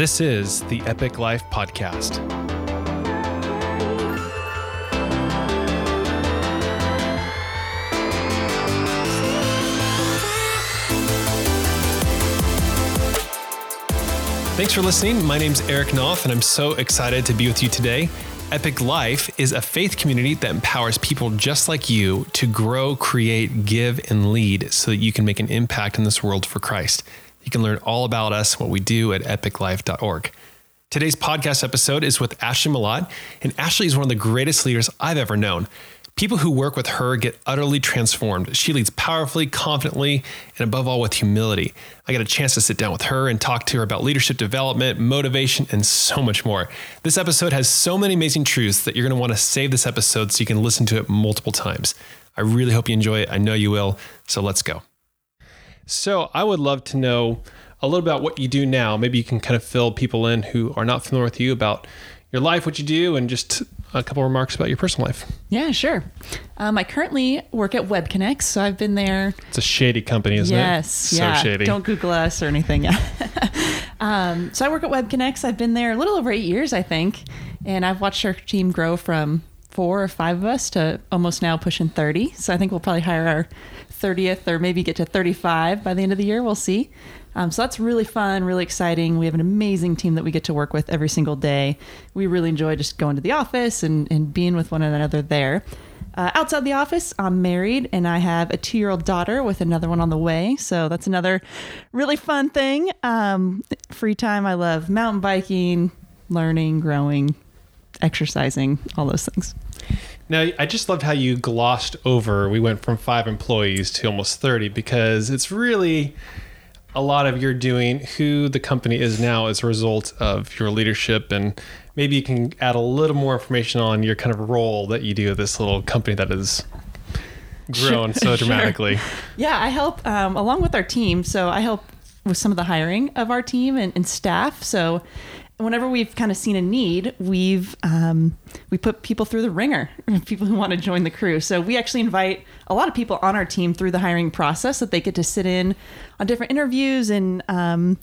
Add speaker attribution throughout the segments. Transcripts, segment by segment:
Speaker 1: This is the Epic Life Podcast. Thanks for listening. My name's Eric Knopf, and I'm so excited to be with you today. Epic Life is a faith community that empowers people just like you to grow, create, give, and lead so that you can make an impact in this world for Christ. You can learn all about us, what we do at epiclife.org. Today's podcast episode is with Ashley Malott, and Ashley is one of the greatest leaders I've ever known. People who work with her get utterly transformed. She leads powerfully, confidently, and above all with humility. I got a chance to sit down with her and talk to her about leadership development, motivation, and so much more. This episode has so many amazing truths that you're going to want to save this episode so you can listen to it multiple times. I really hope you enjoy it. I know you will. So let's go. So, I would love to know a little about what you do now. Maybe you can kind of fill people in who are not familiar with you about your life, what you do, and just a couple remarks about your personal life.
Speaker 2: Yeah, sure. Um, I currently work at WebConnex, so I've been there.
Speaker 1: It's a shady company, isn't
Speaker 2: yes,
Speaker 1: it?
Speaker 2: Yes, yeah. Shady. Don't Google us or anything. Yeah. um, so I work at WebConnex. I've been there a little over eight years, I think, and I've watched our team grow from four or five of us to almost now pushing 30. So I think we'll probably hire our 30th or maybe get to 35 by the end of the year. We'll see. Um, so that's really fun, really exciting. We have an amazing team that we get to work with every single day. We really enjoy just going to the office and, and being with one another there. Uh, outside the office, I'm married and I have a two year old daughter with another one on the way. So that's another really fun thing. Um, free time, I love mountain biking, learning, growing, exercising, all those things.
Speaker 1: Now, I just loved how you glossed over. We went from five employees to almost 30 because it's really a lot of your doing who the company is now as a result of your leadership and maybe you can add a little more information on your kind of role that you do at this little company that has grown so dramatically
Speaker 2: sure. yeah i help um, along with our team so i help with some of the hiring of our team and, and staff so whenever we've kind of seen a need, we've um, we put people through the ringer, people who want to join the crew. So we actually invite a lot of people on our team through the hiring process that they get to sit in on different interviews and um,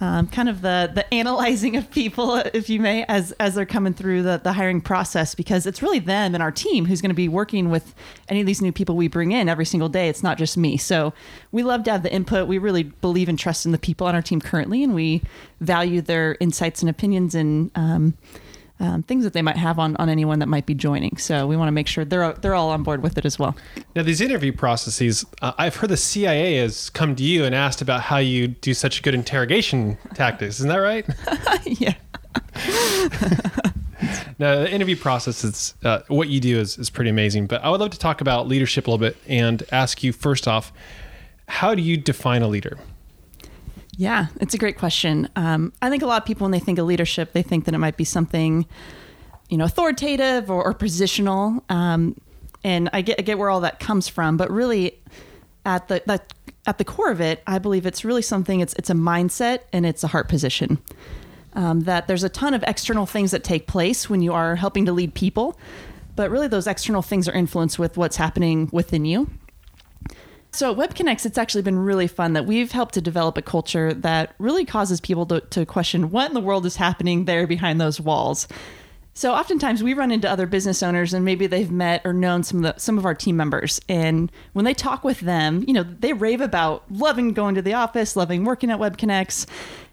Speaker 2: um, kind of the the analyzing of people, if you may, as as they're coming through the the hiring process, because it's really them and our team who's going to be working with any of these new people we bring in every single day. It's not just me. So we love to have the input. We really believe and trust in the people on our team currently, and we value their insights and opinions and. Um, um, things that they might have on, on anyone that might be joining. So we want to make sure they're they're all on board with it as well.
Speaker 1: Now these interview processes, uh, I've heard the CIA has come to you and asked about how you do such good interrogation tactics. Isn't that right?
Speaker 2: yeah.
Speaker 1: now the interview process is uh, what you do is, is pretty amazing. But I would love to talk about leadership a little bit and ask you first off, how do you define a leader?
Speaker 2: Yeah, it's a great question. Um, I think a lot of people, when they think of leadership, they think that it might be something, you know, authoritative or, or positional. Um, and I get, I get where all that comes from, but really, at the at the core of it, I believe it's really something. It's it's a mindset and it's a heart position. Um, that there's a ton of external things that take place when you are helping to lead people, but really those external things are influenced with what's happening within you. So at WebConnex, it's actually been really fun that we've helped to develop a culture that really causes people to, to question what in the world is happening there behind those walls. So oftentimes we run into other business owners and maybe they've met or known some of the, some of our team members and when they talk with them, you know, they rave about loving going to the office, loving working at WebConnex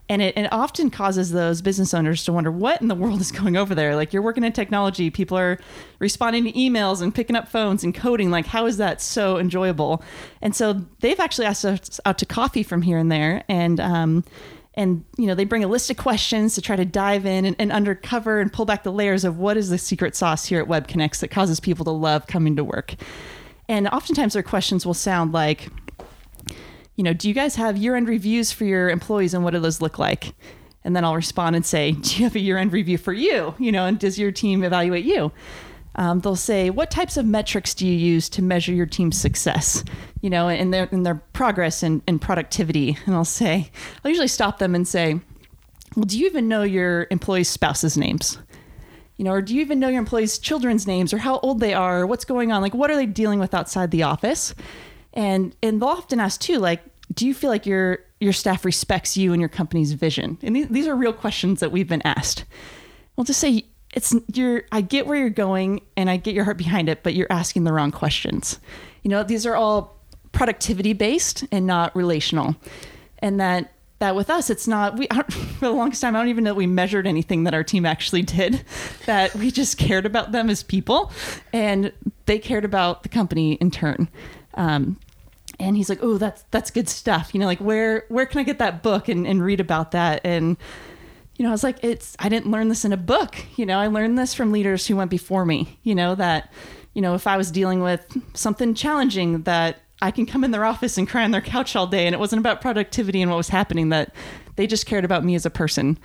Speaker 2: and it, it often causes those business owners to wonder what in the world is going over there? Like you're working in technology people are responding to emails and picking up phones and coding. Like how is that so enjoyable? And so they've actually asked us out to coffee from here and there. And um, and you know they bring a list of questions to try to dive in and, and undercover and pull back the layers of what is the secret sauce here at WebConnex that causes people to love coming to work. And oftentimes their questions will sound like you know, do you guys have year end reviews for your employees and what do those look like? And then I'll respond and say, do you have a year end review for you? You know, and does your team evaluate you? Um, they'll say, what types of metrics do you use to measure your team's success? You know, and their, in their progress and, and productivity. And I'll say, I'll usually stop them and say, well, do you even know your employees' spouses' names? You know, or do you even know your employees' children's names or how old they are or what's going on? Like, what are they dealing with outside the office? And and they'll often ask too, like, do you feel like your your staff respects you and your company's vision? And these, these are real questions that we've been asked. We'll just say it's you're I get where you're going and I get your heart behind it, but you're asking the wrong questions. You know, these are all productivity based and not relational. And that that with us, it's not we for the longest time. I don't even know that we measured anything that our team actually did. That we just cared about them as people, and they cared about the company in turn. Um, and he's like, "Oh, that's that's good stuff." You know, like where where can I get that book and, and read about that? And you know, I was like, "It's I didn't learn this in a book. You know, I learned this from leaders who went before me. You know that." You know, if I was dealing with something challenging that I can come in their office and cry on their couch all day. And it wasn't about productivity and what was happening, that they just cared about me as a person.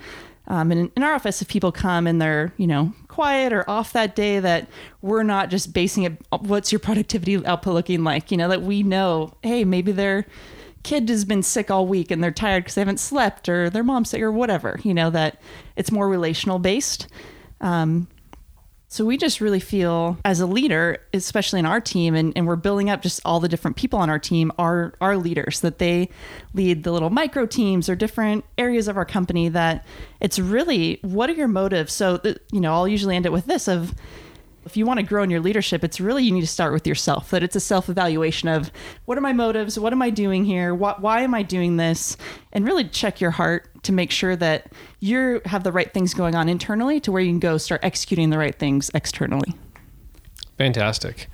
Speaker 2: Um, and in, our office, if people come and they're, you know, quiet or off that day, that we're not just basing it, what's your productivity output looking like? You know, that we know, hey, maybe their kid has been sick all week and they're tired because they haven't slept or their mom's sick or whatever, you know, that it's more relational based. Um, so we just really feel as a leader, especially in our team, and, and we're building up just all the different people on our team are our leaders, that they lead the little micro teams or different areas of our company that it's really what are your motives? So, you know, I'll usually end it with this of if you want to grow in your leadership, it's really you need to start with yourself. That it's a self evaluation of what are my motives? What am I doing here? Why, why am I doing this? And really check your heart to make sure that you have the right things going on internally to where you can go start executing the right things externally.
Speaker 1: Fantastic.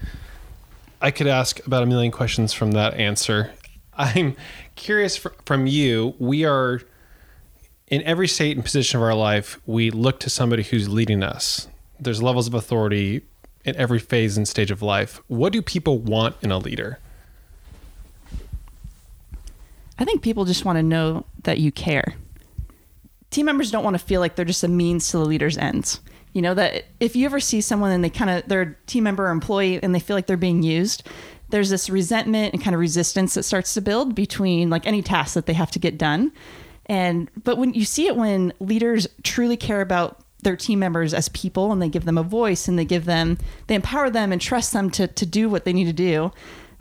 Speaker 1: I could ask about a million questions from that answer. I'm curious from you. We are in every state and position of our life, we look to somebody who's leading us there's levels of authority in every phase and stage of life. What do people want in a leader?
Speaker 2: I think people just want to know that you care. Team members don't want to feel like they're just a means to the leader's ends. You know that if you ever see someone and they kind of they're a team member or employee and they feel like they're being used, there's this resentment and kind of resistance that starts to build between like any task that they have to get done. And but when you see it when leaders truly care about their team members as people and they give them a voice and they give them they empower them and trust them to, to do what they need to do.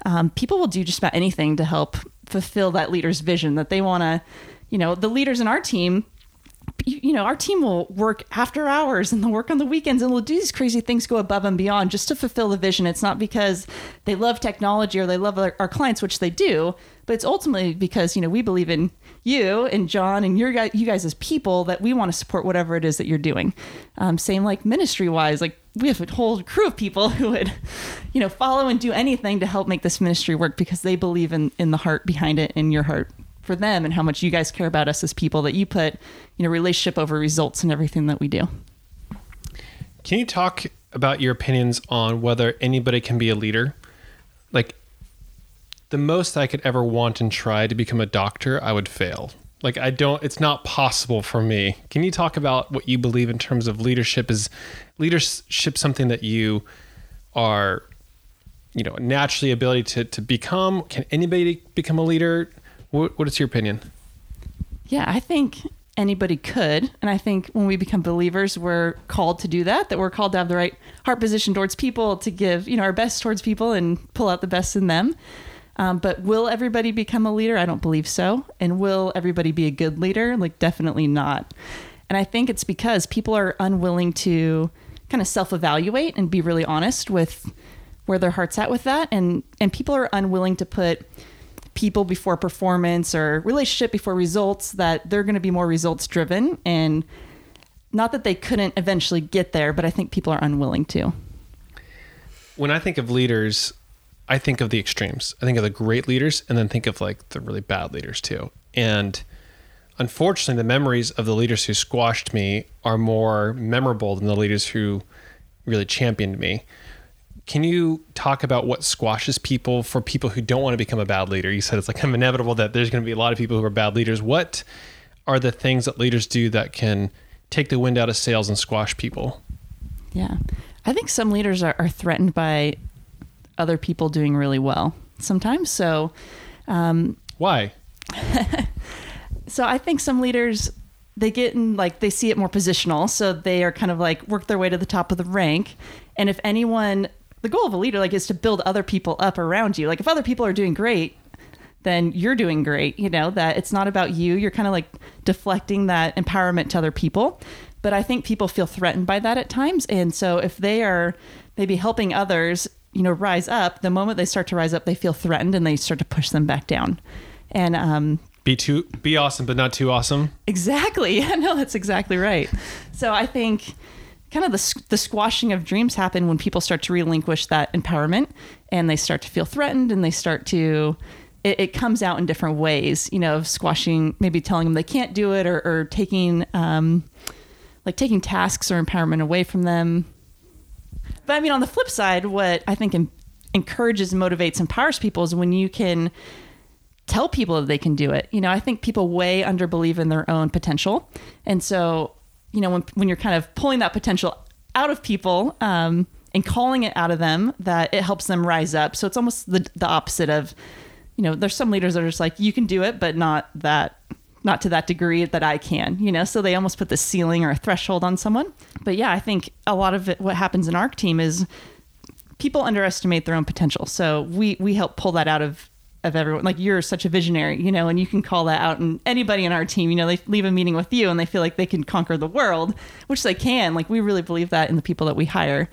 Speaker 2: Um, people will do just about anything to help fulfill that leader's vision that they want to you know the leaders in our team you know, our team will work after hours and they'll work on the weekends and they'll do these crazy things, go above and beyond just to fulfill the vision. It's not because they love technology or they love our, our clients, which they do, but it's ultimately because, you know, we believe in you and John and your guys, you guys as people that we want to support whatever it is that you're doing. Um, same like ministry wise, like we have a whole crew of people who would, you know, follow and do anything to help make this ministry work because they believe in, in the heart behind it in your heart for them and how much you guys care about us as people that you put you know relationship over results and everything that we do.
Speaker 1: Can you talk about your opinions on whether anybody can be a leader? Like the most i could ever want and try to become a doctor i would fail. Like i don't it's not possible for me. Can you talk about what you believe in terms of leadership? Is leadership something that you are you know naturally ability to, to become? Can anybody become a leader what, what is your opinion?
Speaker 2: Yeah, I think anybody could. And I think when we become believers, we're called to do that, that we're called to have the right heart position towards people, to give, you know, our best towards people and pull out the best in them. Um, but will everybody become a leader? I don't believe so. And will everybody be a good leader? Like, definitely not. And I think it's because people are unwilling to kind of self evaluate and be really honest with where their heart's at with that. And, and people are unwilling to put people before performance or relationship before results that they're going to be more results driven. And not that they couldn't eventually get there but i think people are unwilling to.
Speaker 1: When i think of leaders i think of the extremes. I think of the great leaders and then think of like the really bad leaders too. And unfortunately the memories of the leaders who squashed me are more memorable than the leaders who really championed me can you talk about what squashes people for people who don't want to become a bad leader? You said it's like inevitable that there's going to be a lot of people who are bad leaders. What are the things that leaders do that can take the wind out of sails and squash people?
Speaker 2: Yeah. I think some leaders are, are threatened by other people doing really well sometimes. So, um,
Speaker 1: why?
Speaker 2: so I think some leaders they get in like they see it more positional so they are kind of like work their way to the top of the rank and if anyone the goal of a leader like is to build other people up around you. Like if other people are doing great, then you're doing great. You know, that it's not about you. You're kind of like deflecting that empowerment to other people. But I think people feel threatened by that at times. And so if they are maybe helping others, you know, rise up, the moment they start to rise up, they feel threatened and they start to push them back down. And um,
Speaker 1: be too be awesome, but not too awesome.
Speaker 2: Exactly. Yeah, no, that's exactly right. So I think kind of the, the squashing of dreams happen when people start to relinquish that empowerment and they start to feel threatened and they start to it, it comes out in different ways you know of squashing maybe telling them they can't do it or, or taking um, like taking tasks or empowerment away from them. But i mean on the flip side what i think encourages motivates empowers people is when you can tell people that they can do it. You know i think people way under believe in their own potential. And so you know when, when you're kind of pulling that potential out of people um, and calling it out of them that it helps them rise up so it's almost the, the opposite of you know there's some leaders that are just like you can do it but not that not to that degree that I can, you know. So they almost put the ceiling or a threshold on someone. But yeah, I think a lot of it, what happens in our team is people underestimate their own potential. So we we help pull that out of of everyone. Like you're such a visionary, you know, and you can call that out. And anybody in our team, you know, they leave a meeting with you and they feel like they can conquer the world, which they can. Like we really believe that in the people that we hire.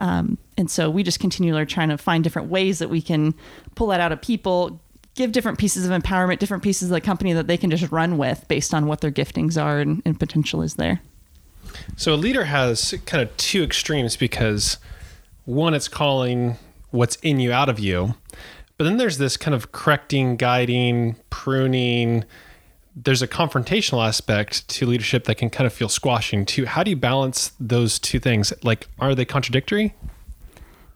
Speaker 2: Um, and so we just continually are trying to find different ways that we can pull that out of people, give different pieces of empowerment, different pieces of the company that they can just run with based on what their giftings are and, and potential is there.
Speaker 1: So a leader has kind of two extremes because one, it's calling what's in you out of you. But then there's this kind of correcting, guiding, pruning. There's a confrontational aspect to leadership that can kind of feel squashing too. How do you balance those two things? Like, are they contradictory?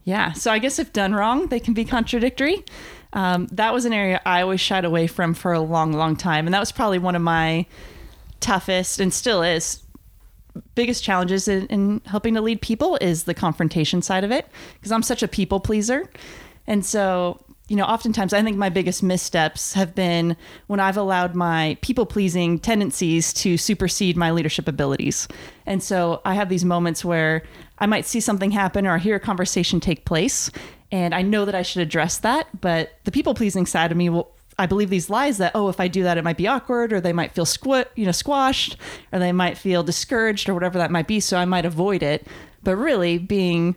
Speaker 2: Yeah. So I guess if done wrong, they can be contradictory. Um, that was an area I always shied away from for a long, long time. And that was probably one of my toughest and still is biggest challenges in, in helping to lead people is the confrontation side of it because I'm such a people pleaser. And so you know, oftentimes I think my biggest missteps have been when I've allowed my people pleasing tendencies to supersede my leadership abilities. And so I have these moments where I might see something happen or hear a conversation take place, and I know that I should address that. But the people pleasing side of me will. I believe these lies that oh if I do that it might be awkward or they might feel squ- you know squashed or they might feel discouraged or whatever that might be so I might avoid it but really being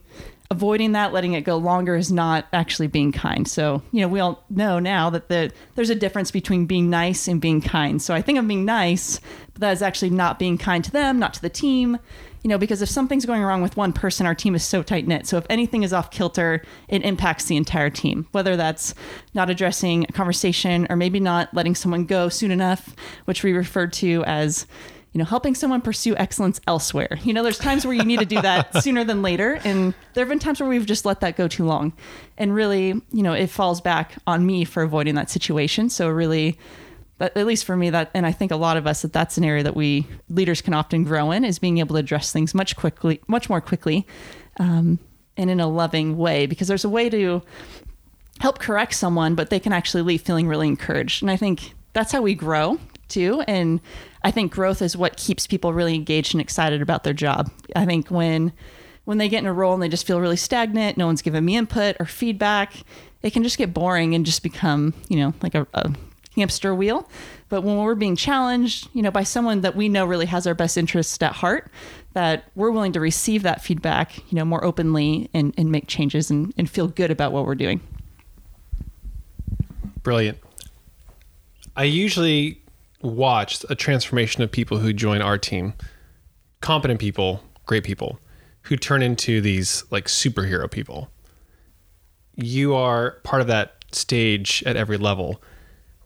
Speaker 2: avoiding that, letting it go longer is not actually being kind. So, you know, we all know now that the, there's a difference between being nice and being kind. So I think I'm being nice, but that is actually not being kind to them, not to the team. You know, because if something's going wrong with one person, our team is so tight knit. So if anything is off kilter, it impacts the entire team, whether that's not addressing a conversation or maybe not letting someone go soon enough, which we refer to as you know, helping someone pursue excellence elsewhere. You know, there's times where you need to do that sooner than later. And there have been times where we've just let that go too long. And really, you know, it falls back on me for avoiding that situation. So really, at least for me that and i think a lot of us that that's an area that we leaders can often grow in is being able to address things much quickly much more quickly um, and in a loving way because there's a way to help correct someone but they can actually leave feeling really encouraged and i think that's how we grow too. And I think growth is what keeps people really engaged and excited about their job. I think when when they get in a role and they just feel really stagnant, no one's giving me input or feedback, it can just get boring and just become, you know, like a, a hamster wheel. But when we're being challenged, you know, by someone that we know really has our best interests at heart, that we're willing to receive that feedback, you know, more openly and, and make changes and, and feel good about what we're doing.
Speaker 1: Brilliant. I usually watch a transformation of people who join our team, competent people, great people, who turn into these like superhero people. You are part of that stage at every level.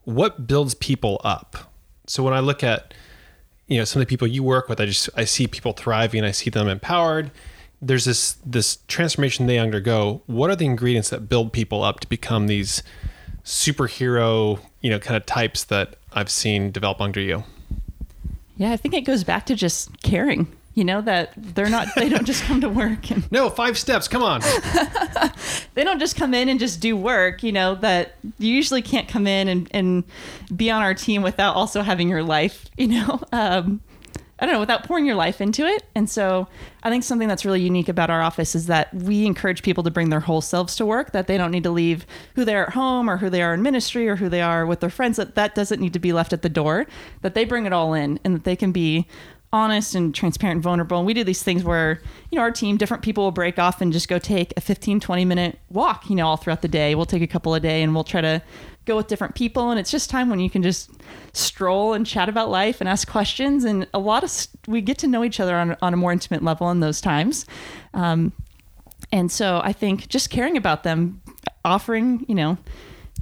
Speaker 1: What builds people up? So when I look at you know some of the people you work with, I just I see people thriving, I see them empowered. There's this this transformation they undergo. What are the ingredients that build people up to become these superhero, you know, kind of types that I've seen develop under you?
Speaker 2: Yeah, I think it goes back to just caring. You know that they're not they don't just come to work and
Speaker 1: No, 5 steps, come on.
Speaker 2: they don't just come in and just do work, you know, that you usually can't come in and and be on our team without also having your life, you know. Um I don't know, without pouring your life into it. And so I think something that's really unique about our office is that we encourage people to bring their whole selves to work, that they don't need to leave who they are at home or who they are in ministry or who they are with their friends, that that doesn't need to be left at the door, that they bring it all in and that they can be honest and transparent and vulnerable. And we do these things where, you know, our team, different people will break off and just go take a 15, 20 minute walk, you know, all throughout the day. We'll take a couple a day and we'll try to go with different people. And it's just time when you can just stroll and chat about life and ask questions. And a lot of, we get to know each other on, on a more intimate level in those times. Um, and so I think just caring about them, offering, you know,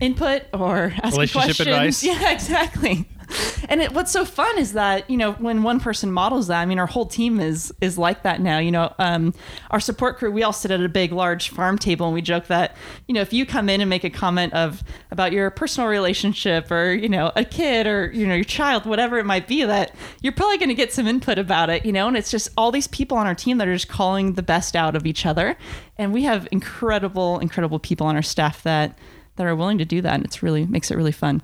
Speaker 2: input or asking questions.
Speaker 1: Advice.
Speaker 2: Yeah, exactly and it, what's so fun is that you know when one person models that i mean our whole team is is like that now you know um, our support crew we all sit at a big large farm table and we joke that you know if you come in and make a comment of about your personal relationship or you know a kid or you know your child whatever it might be that you're probably going to get some input about it you know and it's just all these people on our team that are just calling the best out of each other. And we have incredible incredible people on our staff that that are willing to do that and it's really makes it really fun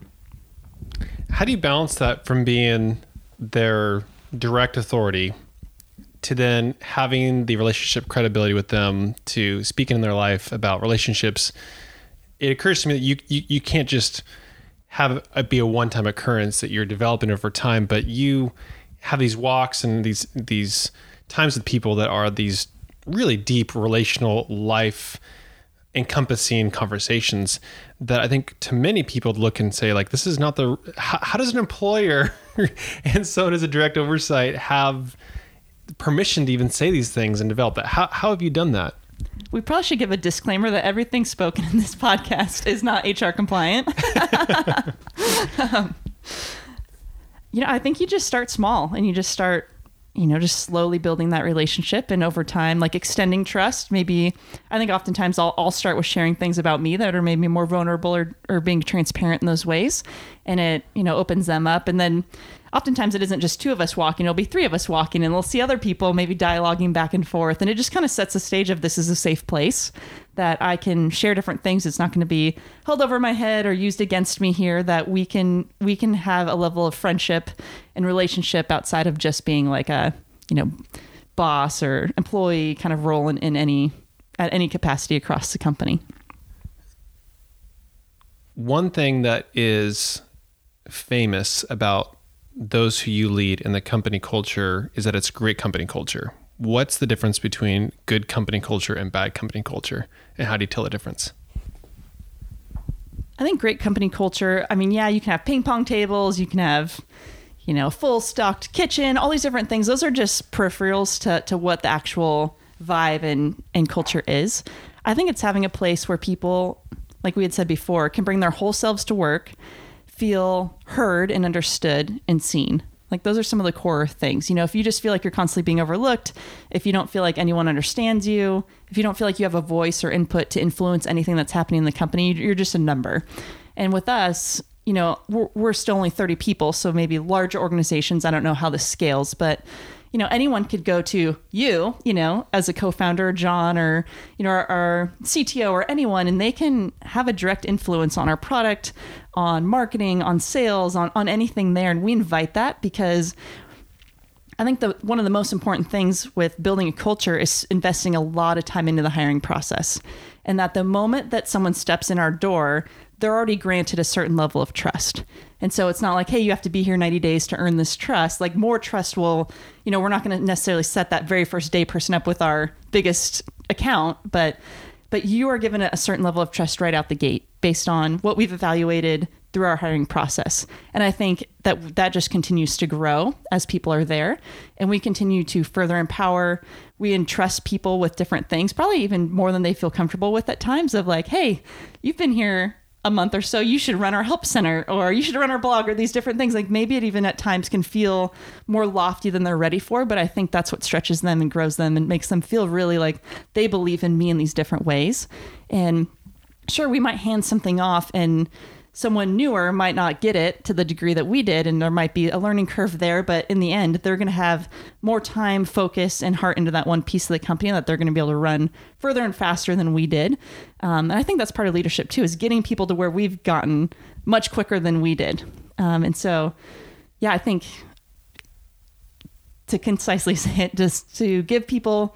Speaker 1: how do you balance that from being their direct authority to then having the relationship credibility with them to speaking in their life about relationships? It occurs to me that you you, you can't just have it be a one time occurrence that you're developing over time, but you have these walks and these these times with people that are these really deep relational life encompassing conversations that I think to many people look and say like this is not the how, how does an employer and so does a direct oversight have permission to even say these things and develop that how, how have you done that
Speaker 2: we probably should give a disclaimer that everything spoken in this podcast is not HR compliant. um, you know, I think you just start small and you just start you know, just slowly building that relationship and over time, like extending trust. Maybe I think oftentimes I'll, I'll start with sharing things about me that are maybe more vulnerable or, or being transparent in those ways. And it, you know, opens them up. And then oftentimes it isn't just two of us walking, it'll be three of us walking and we'll see other people maybe dialoguing back and forth. And it just kind of sets the stage of this is a safe place that I can share different things. It's not going to be held over my head or used against me here. That we can we can have a level of friendship and relationship outside of just being like a you know boss or employee kind of role in, in any at any capacity across the company.
Speaker 1: One thing that is famous about those who you lead in the company culture is that it's great company culture. What's the difference between good company culture and bad company culture? And how do you tell the difference?
Speaker 2: I think great company culture i mean yeah you can have ping pong tables you can have you know full stocked kitchen all these different things. Those are just peripherals to, to what the actual vibe and, and culture is. I think it's having a place where people like we had said before can bring their whole selves to work feel heard and understood and seen like those are some of the core things. You know, if you just feel like you're constantly being overlooked, if you don't feel like anyone understands you, if you don't feel like you have a voice or input to influence anything that's happening in the company, you're just a number. And with us, you know, we're, we're still only 30 people, so maybe larger organizations, I don't know how this scales, but you know, anyone could go to you, you know, as a co-founder, John, or you know, our, our, CTO, or anyone, and they can have a direct influence on our product, on marketing, on sales, on on anything there, and we invite that because I think the one of the most important things with building a culture is investing a lot of time into the hiring process. And that the moment that someone steps in our door, they're already granted a certain level of trust. And so it's not like, hey, you have to be here 90 days to earn this trust. Like more trust will, you know, we're not going to necessarily set that very first day person up with our biggest account, but but you are given a certain level of trust right out the gate based on what we've evaluated through our hiring process. And I think that that just continues to grow as people are there and we continue to further empower, we entrust people with different things, probably even more than they feel comfortable with at times of like, "Hey, you've been here a month or so, you should run our help center or you should run our blog or these different things. Like maybe it even at times can feel more lofty than they're ready for, but I think that's what stretches them and grows them and makes them feel really like they believe in me in these different ways. And sure, we might hand something off and someone newer might not get it to the degree that we did and there might be a learning curve there but in the end they're going to have more time focus and heart into that one piece of the company that they're going to be able to run further and faster than we did. Um, and i think that's part of leadership too is getting people to where we've gotten much quicker than we did. Um, and so yeah i think to concisely say it, just to give people,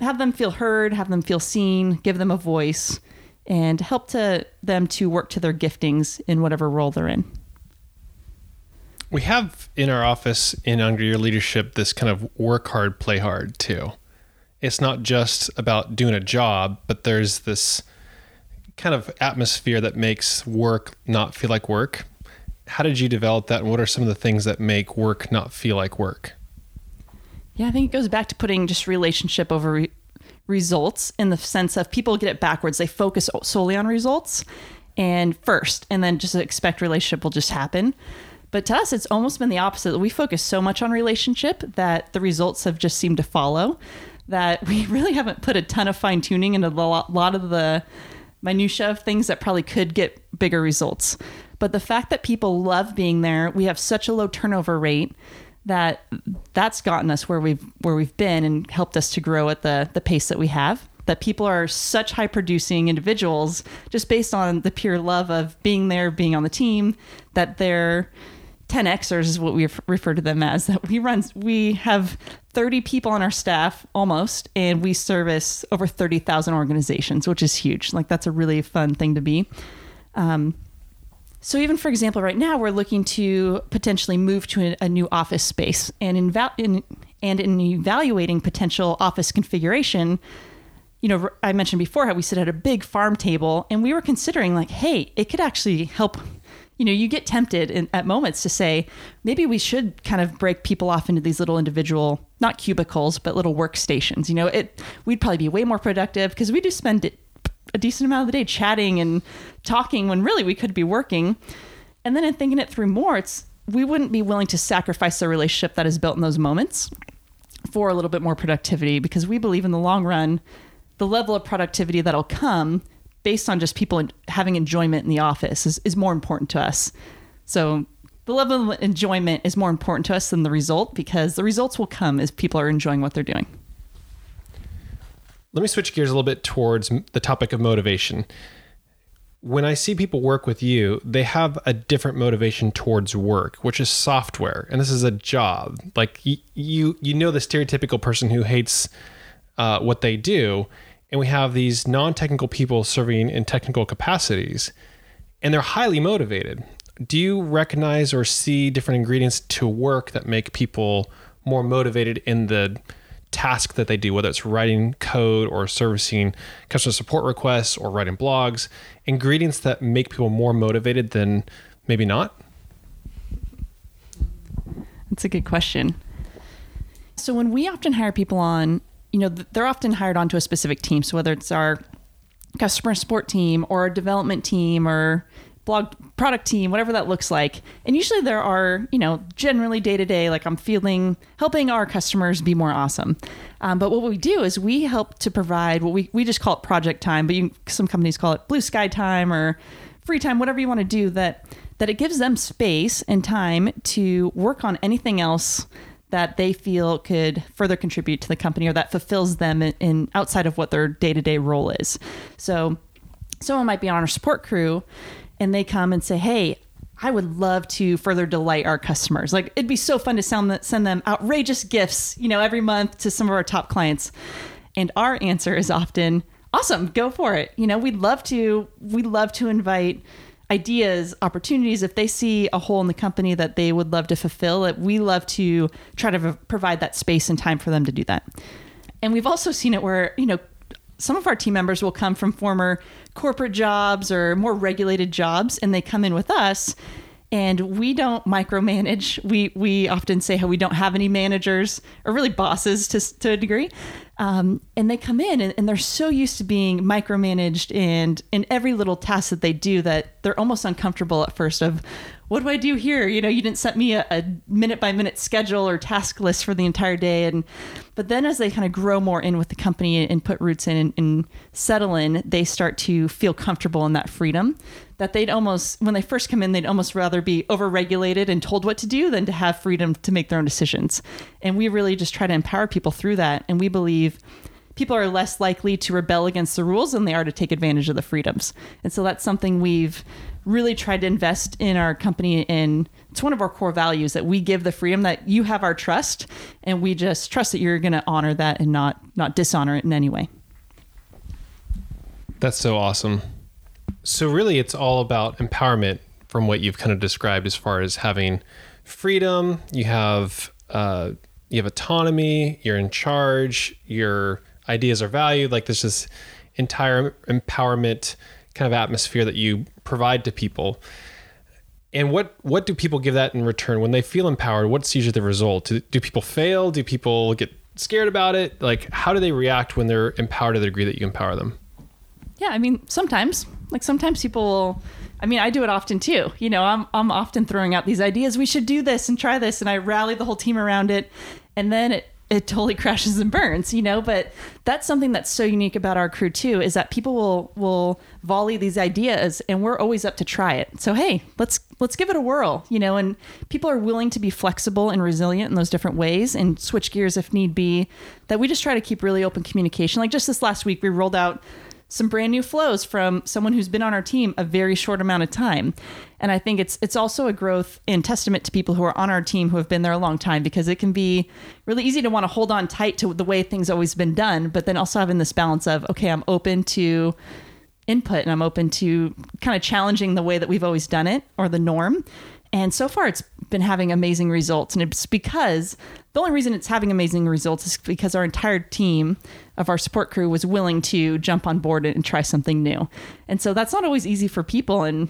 Speaker 2: have them feel heard, have them feel seen, give them a voice, and help to them to work to their giftings in whatever role they're in.
Speaker 1: We have in our office in under your leadership this kind of work hard, play hard too. It's not just about doing a job, but there's this kind of atmosphere that makes work not feel like work. How did you develop that, and what are some of the things that make work not feel like work?
Speaker 2: Yeah, I think it goes back to putting just relationship over results in the sense of people get it backwards. They focus solely on results and first, and then just expect relationship will just happen. But to us, it's almost been the opposite. We focus so much on relationship that the results have just seemed to follow. That we really haven't put a ton of fine tuning into a lot of the minutia of things that probably could get bigger results. But the fact that people love being there, we have such a low turnover rate that that's gotten us where we've where we've been and helped us to grow at the the pace that we have that people are such high producing individuals just based on the pure love of being there being on the team that they're 10xers is what we refer to them as that we run we have 30 people on our staff almost and we service over 30,000 organizations which is huge. Like that's a really fun thing to be. Um, so even for example, right now we're looking to potentially move to a, a new office space, and in, in and in evaluating potential office configuration, you know, I mentioned before how we sit at a big farm table, and we were considering like, hey, it could actually help. You know, you get tempted in, at moments to say maybe we should kind of break people off into these little individual, not cubicles, but little workstations. You know, it we'd probably be way more productive because we do spend it a decent amount of the day chatting and talking when really we could be working. And then in thinking it through more, it's we wouldn't be willing to sacrifice the relationship that is built in those moments for a little bit more productivity because we believe in the long run, the level of productivity that'll come based on just people having enjoyment in the office is, is more important to us. So the level of enjoyment is more important to us than the result because the results will come as people are enjoying what they're doing.
Speaker 1: Let me switch gears a little bit towards the topic of motivation. When I see people work with you, they have a different motivation towards work, which is software, and this is a job. Like you, you, know the stereotypical person who hates uh, what they do, and we have these non-technical people serving in technical capacities, and they're highly motivated. Do you recognize or see different ingredients to work that make people more motivated in the task that they do, whether it's writing code or servicing customer support requests or writing blogs, ingredients that make people more motivated than maybe not?
Speaker 2: That's a good question. So when we often hire people on, you know, they're often hired onto a specific team. So whether it's our customer support team or our development team or blog product team, whatever that looks like. And usually there are, you know, generally day to day, like I'm feeling helping our customers be more awesome. Um, but what we do is we help to provide what we, we just call it project time, but you, some companies call it blue sky time or free time, whatever you want to do that, that it gives them space and time to work on anything else that they feel could further contribute to the company or that fulfills them in, in outside of what their day-to-day role is. So someone might be on our support crew and they come and say, "Hey, I would love to further delight our customers. Like it'd be so fun to send send them outrageous gifts, you know, every month to some of our top clients." And our answer is often, "Awesome, go for it." You know, we'd love to we'd love to invite ideas, opportunities if they see a hole in the company that they would love to fulfill, that we love to try to provide that space and time for them to do that. And we've also seen it where, you know, some of our team members will come from former corporate jobs or more regulated jobs and they come in with us and we don't micromanage. We we often say how we don't have any managers or really bosses to, to a degree. Um, and they come in and, and, they're so used to being micromanaged and in every little task that they do that they're almost uncomfortable at first of what do I do here? You know, you didn't set me a, a minute by minute schedule or task list for the entire day. And but then as they kind of grow more in with the company and put roots in and, and settle in, they start to feel comfortable in that freedom that they'd almost when they first come in, they'd almost rather be overregulated and told what to do than to have freedom to make their own decisions. And we really just try to empower people through that. And we believe people are less likely to rebel against the rules than they are to take advantage of the freedoms. And so that's something we've really tried to invest in our company and it's one of our core values that we give the freedom that you have our trust and we just trust that you're going to honor that and not not dishonor it in any way.
Speaker 1: That's so awesome. So really it's all about empowerment from what you've kind of described as far as having freedom. You have uh, you have autonomy you're in charge your ideas are valued. Like there's this entire empowerment kind of atmosphere that you provide to people. And what what do people give that in return? When they feel empowered what's usually the result? Do, do people fail? Do people get scared about it? Like how do they react when they're empowered to the degree that you empower them?
Speaker 2: Yeah i mean sometimes. Like sometimes people will I mean, I do it often too. You know, I'm I'm often throwing out these ideas. We should do this and try this, and I rally the whole team around it, and then it it totally crashes and burns, you know. But that's something that's so unique about our crew too, is that people will will volley these ideas, and we're always up to try it. So hey, let's let's give it a whirl, you know. And people are willing to be flexible and resilient in those different ways, and switch gears if need be. That we just try to keep really open communication. Like just this last week, we rolled out some brand new flows from someone who's been on our team a very short amount of time. And I think it's it's also a growth and testament to people who are on our team who have been there a long time because it can be really easy to want to hold on tight to the way things always been done, but then also having this balance of okay, I'm open to input and I'm open to kind of challenging the way that we've always done it or the norm. And so far, it's been having amazing results. And it's because the only reason it's having amazing results is because our entire team of our support crew was willing to jump on board and try something new. And so that's not always easy for people and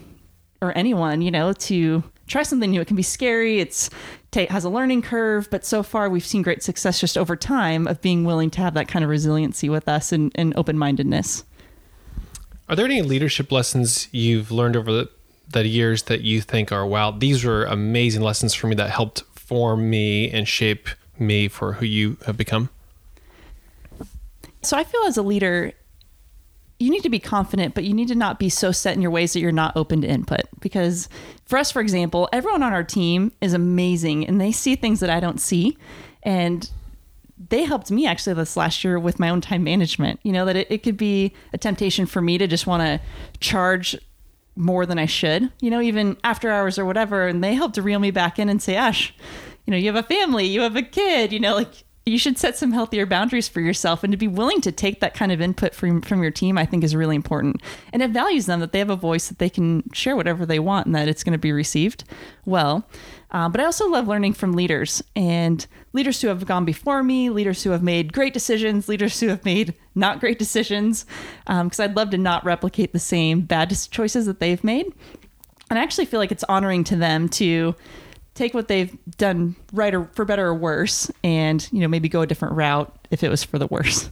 Speaker 2: or anyone, you know, to try something new. It can be scary. It's t- has a learning curve, but so far we've seen great success just over time of being willing to have that kind of resiliency with us and, and open mindedness.
Speaker 1: Are there any leadership lessons you've learned over the, the years that you think are wow, these were amazing lessons for me that helped form me and shape me for who you have become?
Speaker 2: So I feel as a leader, you need to be confident, but you need to not be so set in your ways that you're not open to input. Because for us, for example, everyone on our team is amazing and they see things that I don't see. And they helped me actually this last year with my own time management. You know, that it, it could be a temptation for me to just want to charge more than I should, you know, even after hours or whatever. And they helped to reel me back in and say, Ash, you know, you have a family, you have a kid, you know, like you should set some healthier boundaries for yourself and to be willing to take that kind of input from from your team i think is really important. And it values them that they have a voice that they can share whatever they want and that it's going to be received well. Uh, but i also love learning from leaders and leaders who have gone before me leaders who have made great decisions leaders who have made not great decisions because um, i'd love to not replicate the same bad choices that they've made. And i actually feel like it's honoring to them to take what they've done right or for better or worse and you know maybe go a different route if it was for the worse.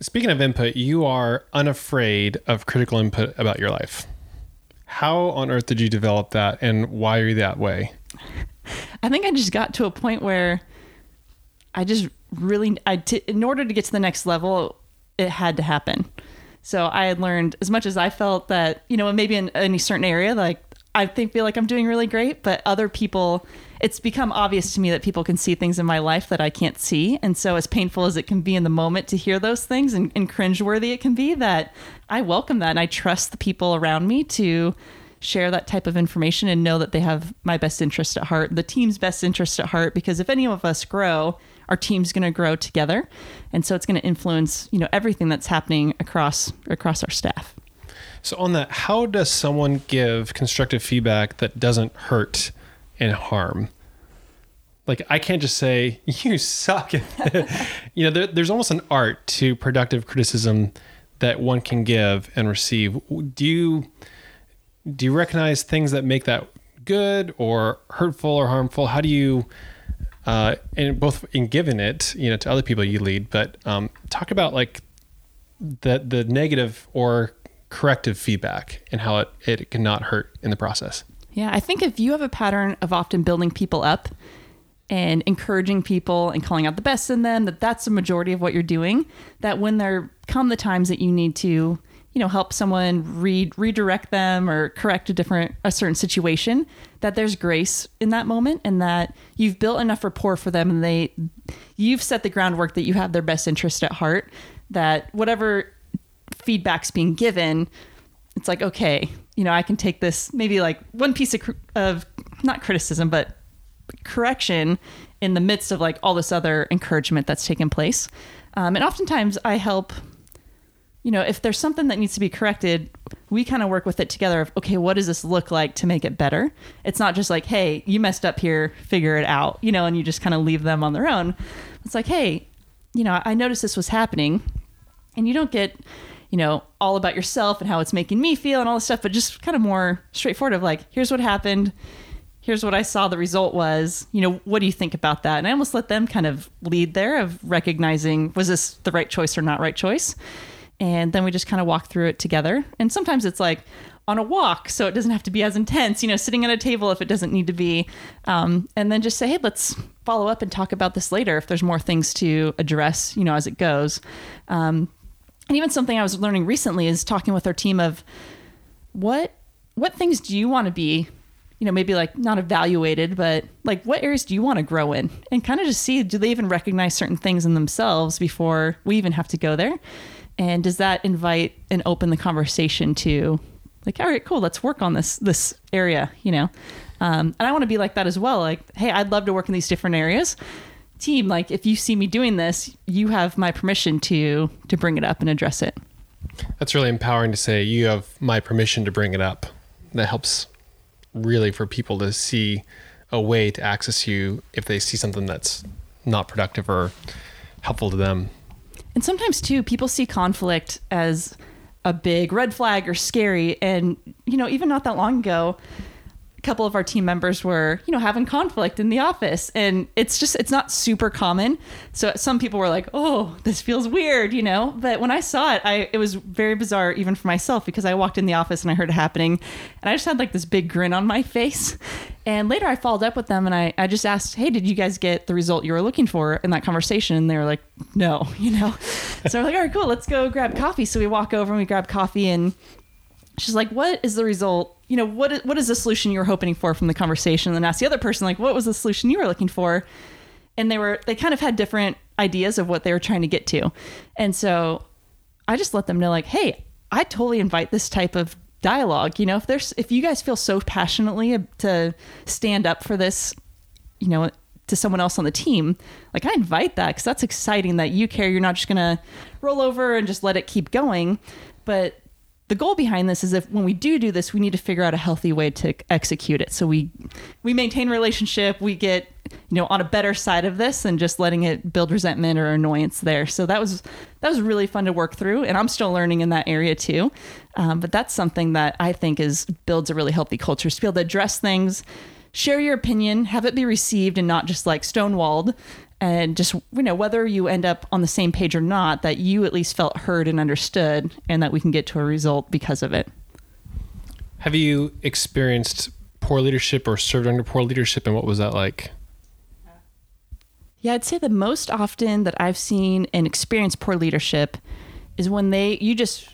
Speaker 1: Speaking of input you are unafraid of critical input about your life. How on earth did you develop that and why are you that way?
Speaker 2: I think i just got to a point where i just really I t- in order to get to the next level it had to happen. So i had learned as much as i felt that you know maybe in any certain area like I think feel like I'm doing really great, but other people it's become obvious to me that people can see things in my life that I can't see. And so as painful as it can be in the moment to hear those things and, and cringeworthy it can be, that I welcome that and I trust the people around me to share that type of information and know that they have my best interest at heart, the team's best interest at heart, because if any of us grow, our team's going to grow together. And so it's going to influence, you know, everything that's happening across across our staff.
Speaker 1: So, on that, how does someone give constructive feedback that doesn't hurt and harm? Like, I can't just say, you suck. you know, there, there's almost an art to productive criticism that one can give and receive. Do you, do you recognize things that make that good or hurtful or harmful? How do you, uh, and both in giving it, you know, to other people you lead, but um, talk about like the the negative or corrective feedback and how it, it cannot hurt in the process.
Speaker 2: Yeah, I think if you have a pattern of often building people up and encouraging people and calling out the best in them, that that's the majority of what you're doing, that when there come the times that you need to, you know, help someone re- redirect them or correct a different a certain situation, that there's grace in that moment and that you've built enough rapport for them and they you've set the groundwork that you have their best interest at heart that whatever feedback's being given it's like, okay, you know, I can take this maybe like one piece of, of not criticism, but correction in the midst of like all this other encouragement that's taken place. Um, and oftentimes I help, you know, if there's something that needs to be corrected, we kind of work with it together of, okay, what does this look like to make it better? It's not just like, hey, you messed up here, figure it out, you know, and you just kind of leave them on their own. It's like, hey, you know, I noticed this was happening. And you don't get, you know, all about yourself and how it's making me feel and all this stuff, but just kind of more straightforward of like, here's what happened. Here's what I saw the result was. You know, what do you think about that? And I almost let them kind of lead there of recognizing was this the right choice or not right choice? And then we just kind of walk through it together. And sometimes it's like, on a walk so it doesn't have to be as intense you know sitting at a table if it doesn't need to be um, and then just say hey let's follow up and talk about this later if there's more things to address you know as it goes um, and even something i was learning recently is talking with our team of what what things do you want to be you know maybe like not evaluated but like what areas do you want to grow in? And kind of just see do they even recognize certain things in themselves before we even have to go there? And does that invite and open the conversation to like all right cool let's work on this this area you know? Um, and i want to be like that as well like hey i'd love to work in these different areas team like if you see me doing this you have my permission to to bring it up and address it.
Speaker 1: That's really empowering to say you have my permission to bring it up. That helps really for people to see a way to access you if they see something that's not productive or helpful to them.
Speaker 2: And sometimes too people see conflict as a big red flag or scary. And, you know, even not that long ago, couple of our team members were, you know, having conflict in the office. And it's just, it's not super common. So some people were like, oh, this feels weird, you know? But when I saw it, I, it was very bizarre even for myself because I walked in the office and I heard it happening. And I just had like this big grin on my face. And later I followed up with them and I, I just asked, hey, did you guys get the result you were looking for in that conversation? And they were like, no, you know? so we're like, all right, cool, let's go grab coffee. So we walk over and we grab coffee and she's like, what is the result? You know, what is, what is the solution you were hoping for from the conversation? And then ask the other person, like, what was the solution you were looking for? And they were, they kind of had different ideas of what they were trying to get to. And so I just let them know, like, hey, I totally invite this type of dialogue. You know, if there's if you guys feel so passionately to stand up for this, you know, to someone else on the team, like I invite that because that's exciting that you care. You're not just gonna roll over and just let it keep going, but the goal behind this is if when we do do this, we need to figure out a healthy way to execute it. So we we maintain relationship, we get you know on a better side of this than just letting it build resentment or annoyance there. So that was that was really fun to work through, and I'm still learning in that area too. Um, but that's something that I think is builds a really healthy culture. To be able to address things, share your opinion, have it be received, and not just like stonewalled and just you know whether you end up on the same page or not that you at least felt heard and understood and that we can get to a result because of it
Speaker 1: have you experienced poor leadership or served under poor leadership and what was that like
Speaker 2: yeah i'd say the most often that i've seen and experienced poor leadership is when they you just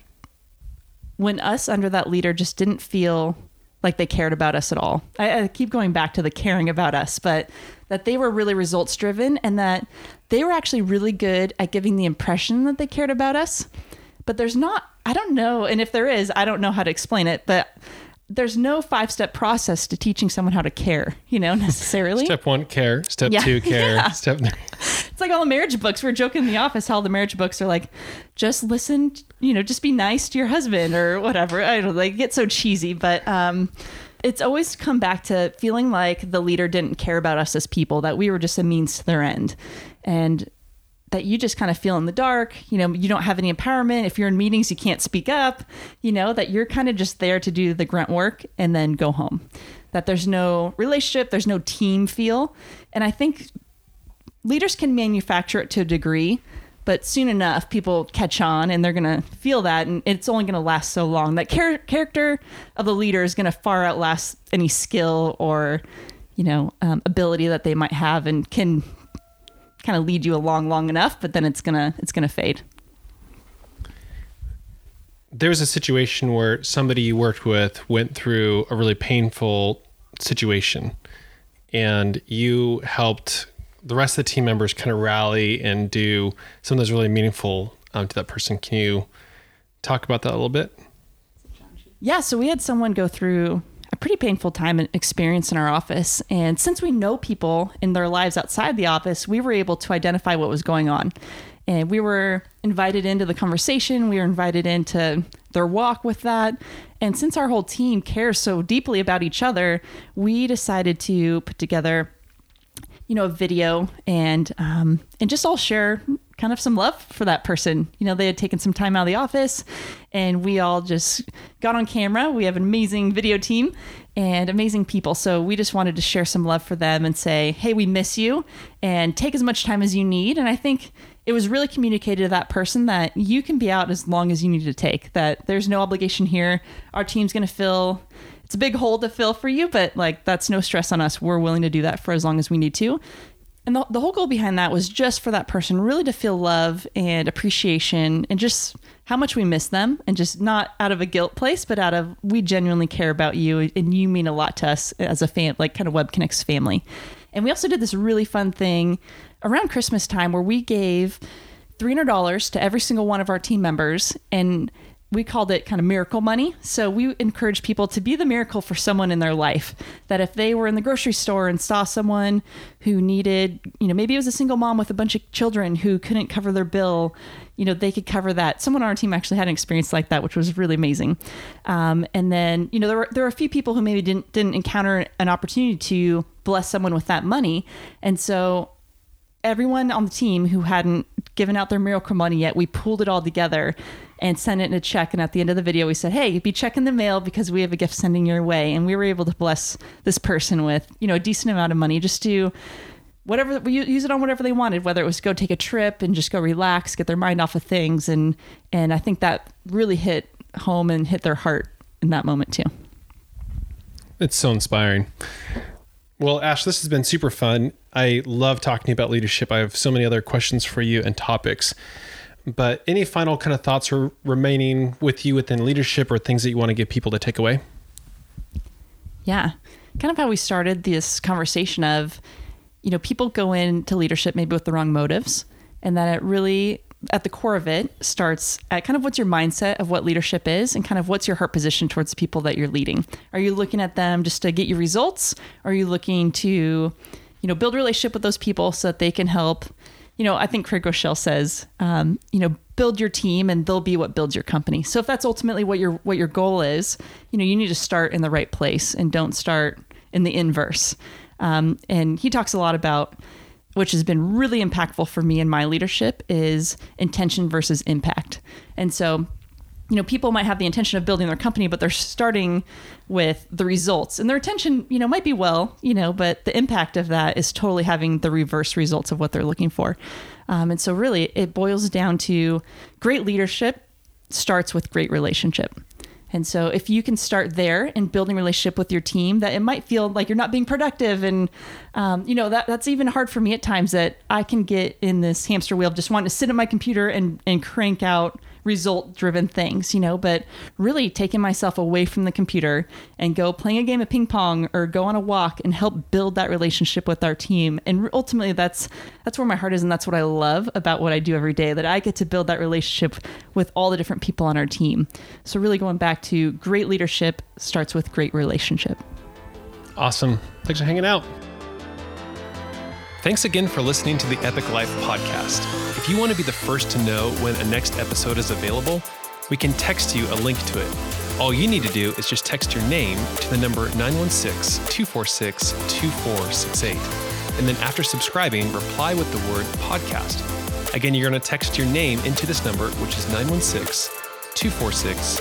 Speaker 2: when us under that leader just didn't feel like they cared about us at all. I, I, keep going back to the caring about us, but that they were really results driven and that they were actually really good at giving the impression that they cared about us. But there's not, I don't know. And if there is, I don't know how to explain it, but there's no five step process to teaching someone how to care, you know, necessarily.
Speaker 1: step one, care. Step yeah. two, care. Yeah. Step three.
Speaker 2: It's like all the marriage books. We are joking in the office how the marriage books are like, just listen, you know, just be nice to your husband or whatever. I don't know, they get so cheesy, but um, it's always come back to feeling like the leader didn't care about us as people, that we were just a means to their end. And that you just kind of feel in the dark, you know, you don't have any empowerment. If you're in meetings, you can't speak up, you know, that you're kind of just there to do the grunt work and then go home. That there's no relationship, there's no team feel. And I think leaders can manufacture it to a degree, but soon enough people catch on and they're going to feel that and it's only going to last so long. That char- character of the leader is going to far outlast any skill or, you know, um, ability that they might have and can kind of lead you along long enough, but then it's gonna it's gonna fade.
Speaker 1: There was a situation where somebody you worked with went through a really painful situation, and you helped the rest of the team members kind of rally and do something that's really meaningful um, to that person. Can you talk about that a little bit?
Speaker 2: Yeah, so we had someone go through a pretty painful time and experience in our office. And since we know people in their lives outside the office, we were able to identify what was going on. And we were invited into the conversation, we were invited into their walk with that. And since our whole team cares so deeply about each other, we decided to put together you know, a video and um, and just all share kind of some love for that person. You know, they had taken some time out of the office, and we all just got on camera. We have an amazing video team and amazing people, so we just wanted to share some love for them and say, "Hey, we miss you," and take as much time as you need. And I think it was really communicated to that person that you can be out as long as you need to take. That there's no obligation here. Our team's going to fill it's a big hole to fill for you, but like that's no stress on us. We're willing to do that for as long as we need to. And the, the whole goal behind that was just for that person really to feel love and appreciation and just how much we miss them and just not out of a guilt place, but out of we genuinely care about you and you mean a lot to us as a fan, like kind of WebConnex family. And we also did this really fun thing around Christmas time where we gave $300 to every single one of our team members and we called it kind of miracle money. So we encourage people to be the miracle for someone in their life. That if they were in the grocery store and saw someone who needed, you know, maybe it was a single mom with a bunch of children who couldn't cover their bill, you know, they could cover that. Someone on our team actually had an experience like that, which was really amazing. Um, and then, you know, there were there were a few people who maybe didn't didn't encounter an opportunity to bless someone with that money, and so everyone on the team who hadn't given out their miracle money yet, we pulled it all together and sent it in a check. And at the end of the video, we said, "Hey, be checking the mail because we have a gift sending your way." And we were able to bless this person with you know a decent amount of money. Just to whatever we use it on whatever they wanted whether it was go take a trip and just go relax get their mind off of things. And and i think that really hit home and hit their heart in that moment too.
Speaker 1: It's so inspiring. Well ash this has been super fun. I love talking about leadership. I have so many other questions for you and topics but any final kind of thoughts are remaining with you within leadership or things that you want to give people to take away?
Speaker 2: Yeah. Kind of how we started this conversation of, you know, people go into leadership maybe with the wrong motives, and that it really, at the core of it, starts at kind of what's your mindset of what leadership is and kind of what's your heart position towards the people that you're leading. Are you looking at them just to get your results? Are you looking to, you know, build relationship with those people so that they can help you know, I think Craig Groeschel says, um, you know, build your team and they'll be what builds your company. So if that's ultimately what your what your goal is, you know, you need to start in the right place and don't start in the inverse. Um, and he talks a lot about which has been really impactful for me in my leadership is intention versus impact. And so you know people might have the intention of building their company but they're starting with the results. And their attention you know might be well you know but the impact of that is totally having the reverse results of what they're looking for. Um, and so really it boils down to great leadership starts with great relationship. And so if you can start there in building relationship with your team, that it might feel like you're not being productive, and um, you know that that's even hard for me at times. That I can get in this hamster wheel of just wanting to sit at my computer and and crank out result driven things, you know, but really taking myself away from the computer and go playing a game of ping pong or go on a walk and help build that relationship with our team. And ultimately that's that's where my heart is and that's what I love about what I do every day that I get to build that relationship with all the different people on our team. So really going back to great leadership starts with great relationship.
Speaker 1: Awesome. Thanks for hanging out. Thanks again for listening to the Epic Life podcast. If you want to be the first to know when a next episode is available, we can text you a link to it. All you need to do is just text your name to the number 916 246 2468. And then after subscribing, reply with the word podcast. Again, you're going to text your name into this number, which is 916 246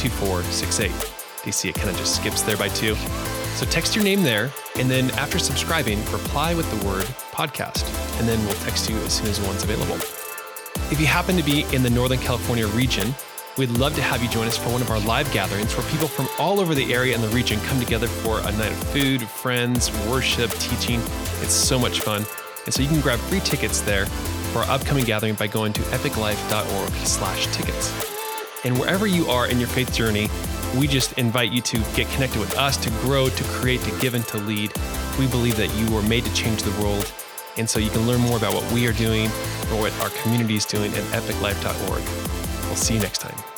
Speaker 1: 2468. Do you see it kind of just skips there by two? So text your name there, and then after subscribing, reply with the word podcast, and then we'll text you as soon as one's available. If you happen to be in the Northern California region, we'd love to have you join us for one of our live gatherings where people from all over the area and the region come together for a night of food, friends, worship, teaching. It's so much fun. And so you can grab free tickets there for our upcoming gathering by going to epiclife.org slash tickets. And wherever you are in your faith journey, we just invite you to get connected with us, to grow, to create, to give, and to lead. We believe that you were made to change the world. And so you can learn more about what we are doing or what our community is doing at epiclife.org. We'll see you next time.